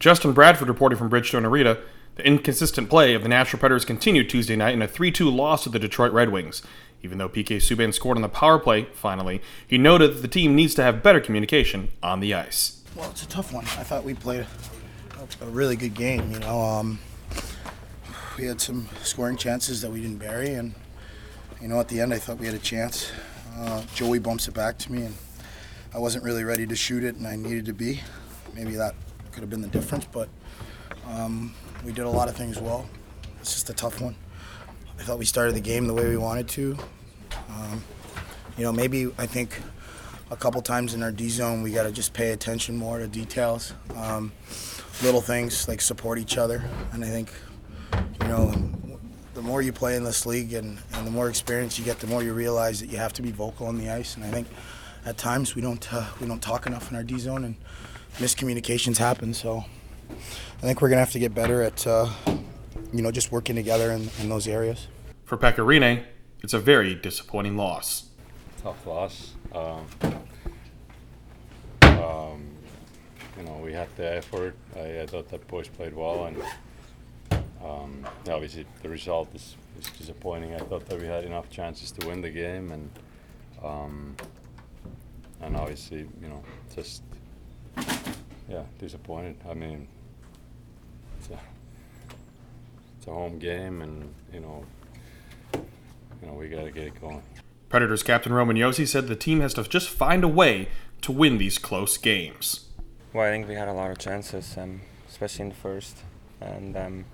Justin Bradford reporting from Bridgestone Arena. The inconsistent play of the Nashville Predators continued Tuesday night in a 3 2 loss to the Detroit Red Wings. Even though PK Subban scored on the power play, finally, he noted that the team needs to have better communication on the ice. Well, it's a tough one. I thought we played a really good game. You know, um, we had some scoring chances that we didn't bury, and you know, at the end, I thought we had a chance. Uh, Joey bumps it back to me, and I wasn't really ready to shoot it, and I needed to be. Maybe that could have been the difference, but um, we did a lot of things well. It's just a tough one. I thought we started the game the way we wanted to. Um, you know, maybe I think a couple times in our D zone we got to just pay attention more to details, um, little things like support each other, and I think you know the more you play in this league and, and the more experience you get, the more you realize that you have to be vocal on the ice, and I think at times we don't uh, we don't talk enough in our D zone and miscommunications happen. So I think we're gonna have to get better at uh, you know just working together in, in those areas. For Pekka Rinne, it's a very disappointing loss. Tough loss. Um, um, you know, we had the effort. I, I thought that boys played well, and um, obviously the result is, is disappointing. I thought that we had enough chances to win the game, and um, and obviously, you know, just yeah, disappointed. I mean, it's a it's a home game, and you know, you know, we got to get it going. Predators captain Roman Josi said the team has to just find a way to win these close games. Well, I think we had a lot of chances, um, especially in the first, and um,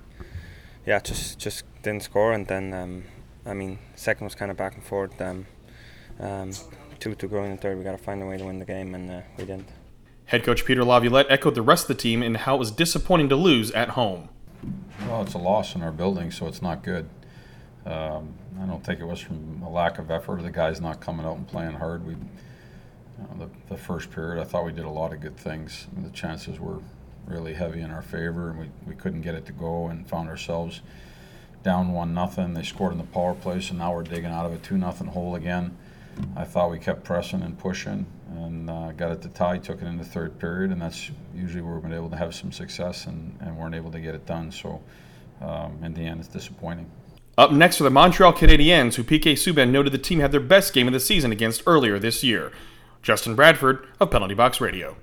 yeah, just just didn't score. And then, um, I mean, second was kind of back and forth. Um, um, two to go in the third, we got to find a way to win the game, and uh, we didn't. Head coach Peter Laviolette echoed the rest of the team in how it was disappointing to lose at home. Well, it's a loss in our building, so it's not good. Um, I don't think it was from a lack of effort or the guys not coming out and playing hard. We, you know, the, the first period, I thought we did a lot of good things. The chances were really heavy in our favor, and we, we couldn't get it to go, and found ourselves down one nothing. They scored in the power play, so now we're digging out of a two nothing hole again. I thought we kept pressing and pushing, and uh, got it to tie. Took it in the third period, and that's usually where we've been able to have some success, and, and weren't able to get it done. So, um, in the end, it's disappointing. Up next are the Montreal Canadiens, who PK Subban noted the team had their best game of the season against earlier this year. Justin Bradford of Penalty Box Radio.